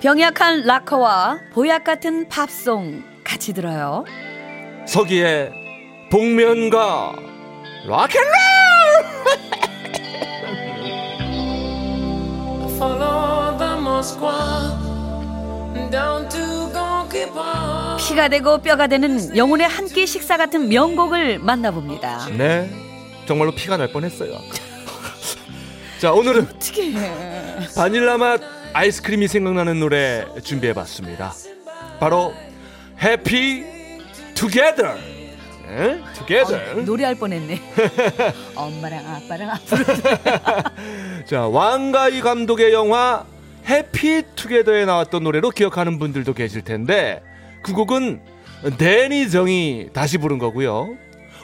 병약한 락커와 보약 같은 팝송 같이 들어요. 서기의 복면가 락앤롤 Follow the Moskva down to Gonky Park. 피가 되고 뼈가 되는 영혼의 한 끼 식사 같은 명곡을 만나봅니다. 네 정말로 피가 날 뻔했어요 자 오늘은 어떻게 바닐라 맛 아이스크림이 생각나는 노래 준비해봤습니다. 바로 해피 투게더. 네? 투게더. 노래할 뻔했네. 엄마랑 아빠랑 앞으로. 자 왕가희 감독의 영화 해피 투게더에 나왔던 노래로 기억하는 분들도 계실 텐데 그 곡은 데니 정이 다시 부른 거고요.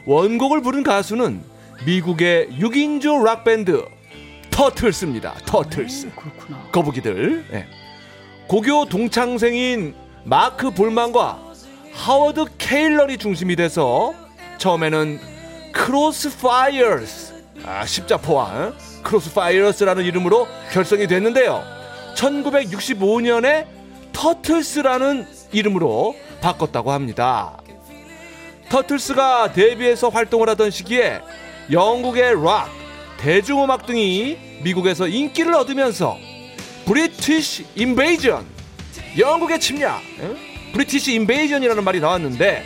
원곡을 부른 가수는 미국의 6인조 락밴드 터틀스입니다. 터틀스. 그렇구나. 거북이들. 예. 고교 동창생인 마크 볼만과 하워드 케일런이 중심이 돼서 처음에는 크로스파이어스. 아 십자포화 크로스파이어스라는 이름으로 결성이 됐는데요. 1965년에 터틀스라는 이름으로 바꿨다고 합니다. 터틀스가 데뷔해서 활동을 하던 시기에 영국의 락, 대중음악 등이 미국에서 인기를 얻으면서 브리티시 인베이전 영국의 침략 응? 브리티시 인베이전이라는 말이 나왔는데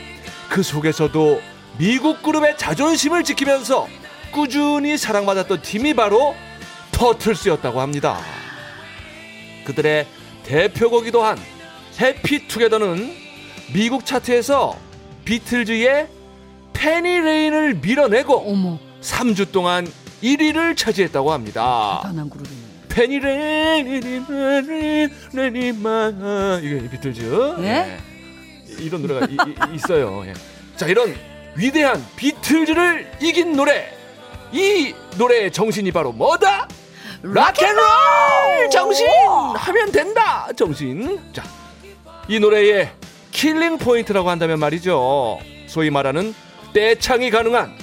그 속에서도 미국 그룹의 자존심을 지키면서 꾸준히 사랑받았던 팀이 바로 터틀스였다고 합니다 그들의 대표곡이기도 한 Happy Together는 미국 차트에서 비틀즈의 Penny Lane을 밀어내고 어머, 3주 동안 1위를 차지했다고 합니다. 대단한 그룹이네. Penny Lane만 이게 비틀즈. 예? 예. 이런 노래가 이- 이- 있어요. 예. 자 이런 위대한 비틀즈를 이긴 노래. 이 노래의 정신이 바로 뭐다? rock and roll 정신 하면 된다 정신. 자 이 노래의 killing point라고 한다면 말이죠. 소위 말하는 떼창이 가능한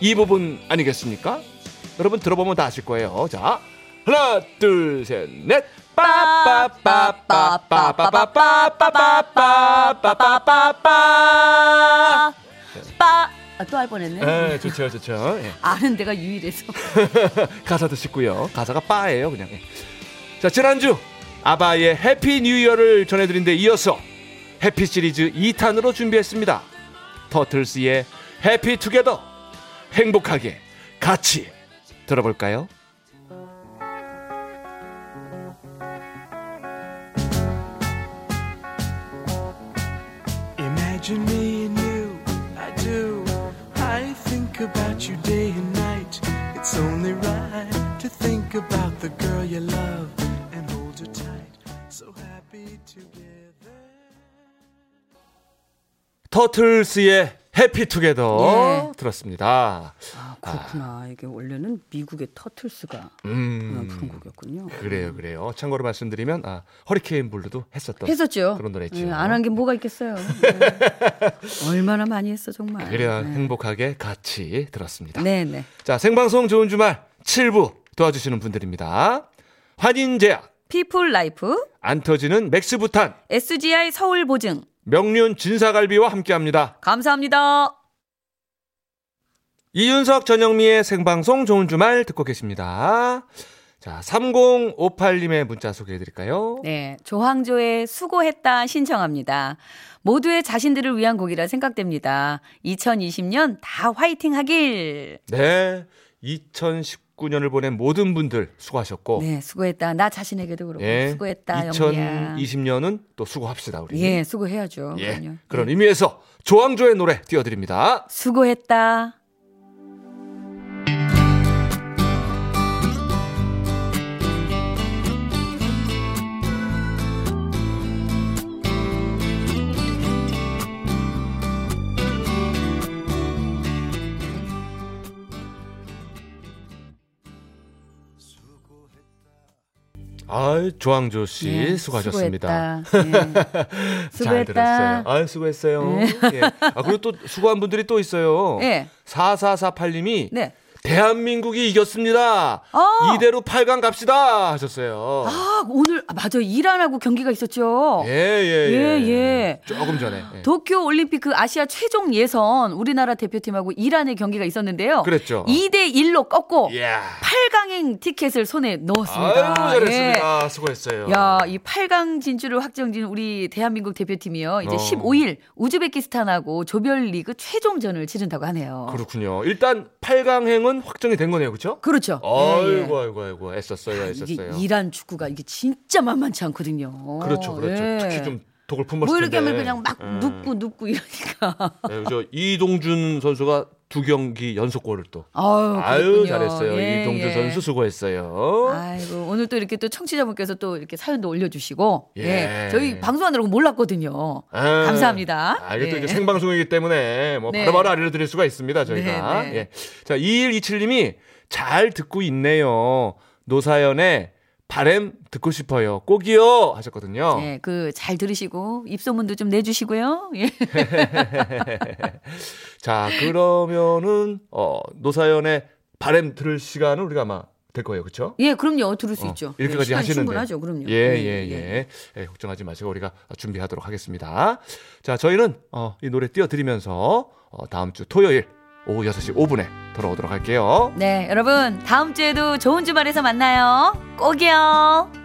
이 부분 아니겠습니까? 여러분 들어보면 다 아실 거예요. 자, 하나, 둘, 셋, 넷. 빠빠빠빠빠빠빠빠빠빠빠빠빠. 빠. 아, 또 할 뻔했네. 예, 좋죠, 좋죠. 예. 아는 데가 유일해서. 가사도 쉽고요. 가사가 빠예요, 그냥. 예. 자, 지난주 아바의 Happy New Year를 전해드린 데 이어서 happy 시리즈 2탄으로 준비했습니다. 터틀스의 Happy Together 행복하게 같이 들어볼까요? Imagine me and you, I do. I think about you day and night. It's only right to think about the girl you love and hold her tight. So happy together. 터틀스의 해피 투게더 예. 들었습니다. 아, 그렇구나. 이게 원래는 미국의 터틀스가 음, 부른 곡이었군요. 그래요, 그래요. 참고로 말씀드리면 아, 허리케인 블루도 했었던 했었죠. 그런 노래죠. 안한 게 뭐가 있겠어요. 네. 얼마나 많이 했어 정말. 그래야 네. 행복하게 같이 들었습니다. 네, 네. 자, 생방송 좋은 주말 7부 도와주시는 분들입니다. 환인제약, 피플 라이프, 안 터지는 맥스부탄, SGI 서울 보증. 명륜 진사갈비와 함께합니다. 감사합니다. 이윤석 전영미의 생방송 좋은 주말 듣고 계십니다. 자, 3058님의 문자 소개해 드릴까요? 네, 조항조의 수고했다 신청합니다. 모두의 자신들을 위한 곡이라 생각됩니다. 2020년 다 화이팅 하길. 네. 2019 2019년을 보낸 모든 분들 수고하셨고 네, 수고했다. 나 자신에게도 그렇고 예, 수고했다. 영미야. 2020년은 또 수고합시다 우리. 예, 수고해야죠. 예, 그럼요. 그런 예. 의미에서 조항조의 노래 띄워드립니다. 수고했다. 아, 조항조 씨 예, 수고하셨습니다. 수고했다. 예. 잘 수고했다. 들었어요. 아, 수고했어요. 예. 아, 그리고 또 수고한 분들이 또 있어요. 예. 4448님이 네. 대한민국이 이겼습니다. 아. 이대로 8강 갑시다 하셨어요. 아, 오늘 아, 맞아. 이란하고 경기가 있었죠. 예, 예, 예. 예, 예. 조금 전에. 예. 도쿄 올림픽 그 아시아 최종 예선 우리나라 대표팀하고 이란의 경기가 있었는데요. 그랬죠. 2대 1로 꺾고 이야. 8강행 티켓을 손에 넣었습니다. 아유, 잘했습니다. 수고했어요. 예. 야, 이 8강 진출을 확정진 우리 대한민국 대표팀이요. 이제 어. 15일 우즈베키스탄하고 조별리그 최종전을 치른다고 하네요. 그렇군요. 일단 8강행은 확정이 된 거네요. 그렇죠? 그렇죠. 예, 예. 아이고 아이고 아이고 애썼어요. 이게 애썼어요. 이란 축구가 이게 진짜 만만치 않거든요. 그렇죠. 그렇죠. 예. 특히 좀 독을 품었을 뭐 이렇게 텐데. 하면 그냥 막 음. 눕고 눕고 이러니까. 네, 저 이동준 선수가 두 경기 연속골을 또. 아유, 아유. 잘했어요. 예, 이동준 예. 선수 수고했어요. 아이고 오늘 또 이렇게 또 청취자분께서 또 이렇게 사연도 올려주시고 예. 예, 저희 방송하느라고 몰랐거든요. 아, 감사합니다. 아, 이게 또 예. 이제 생방송이기 때문에 뭐 네. 바로바로 알려드릴 수가 있습니다. 저희가. 네, 네. 예. 자 2127님이 잘 듣고 있네요. 노사연의 바램 듣고 싶어요. 꼭이요 하셨거든요. 예, 그잘 들으시고 입소문도 좀 내주시고요. 예. 자 그러면은 어, 노사연의 바램 들을 시간은 우리가 아마 될 거예요, 그렇죠? 예, 그럼요. 들을 수 어, 있죠. 이렇게까지 예, 시간 하시는데. 충분하죠. 그럼요. 예, 예, 예. 예, 걱정하지 마시고 우리가 준비하도록 하겠습니다. 자, 저희는 어, 이 노래 띄워드리면서 어, 다음 주 토요일 오후 6시 5분에 돌아오도록 할게요. 네, 여러분 다음 주에도 좋은 주말에서 만나요. 꼭이요.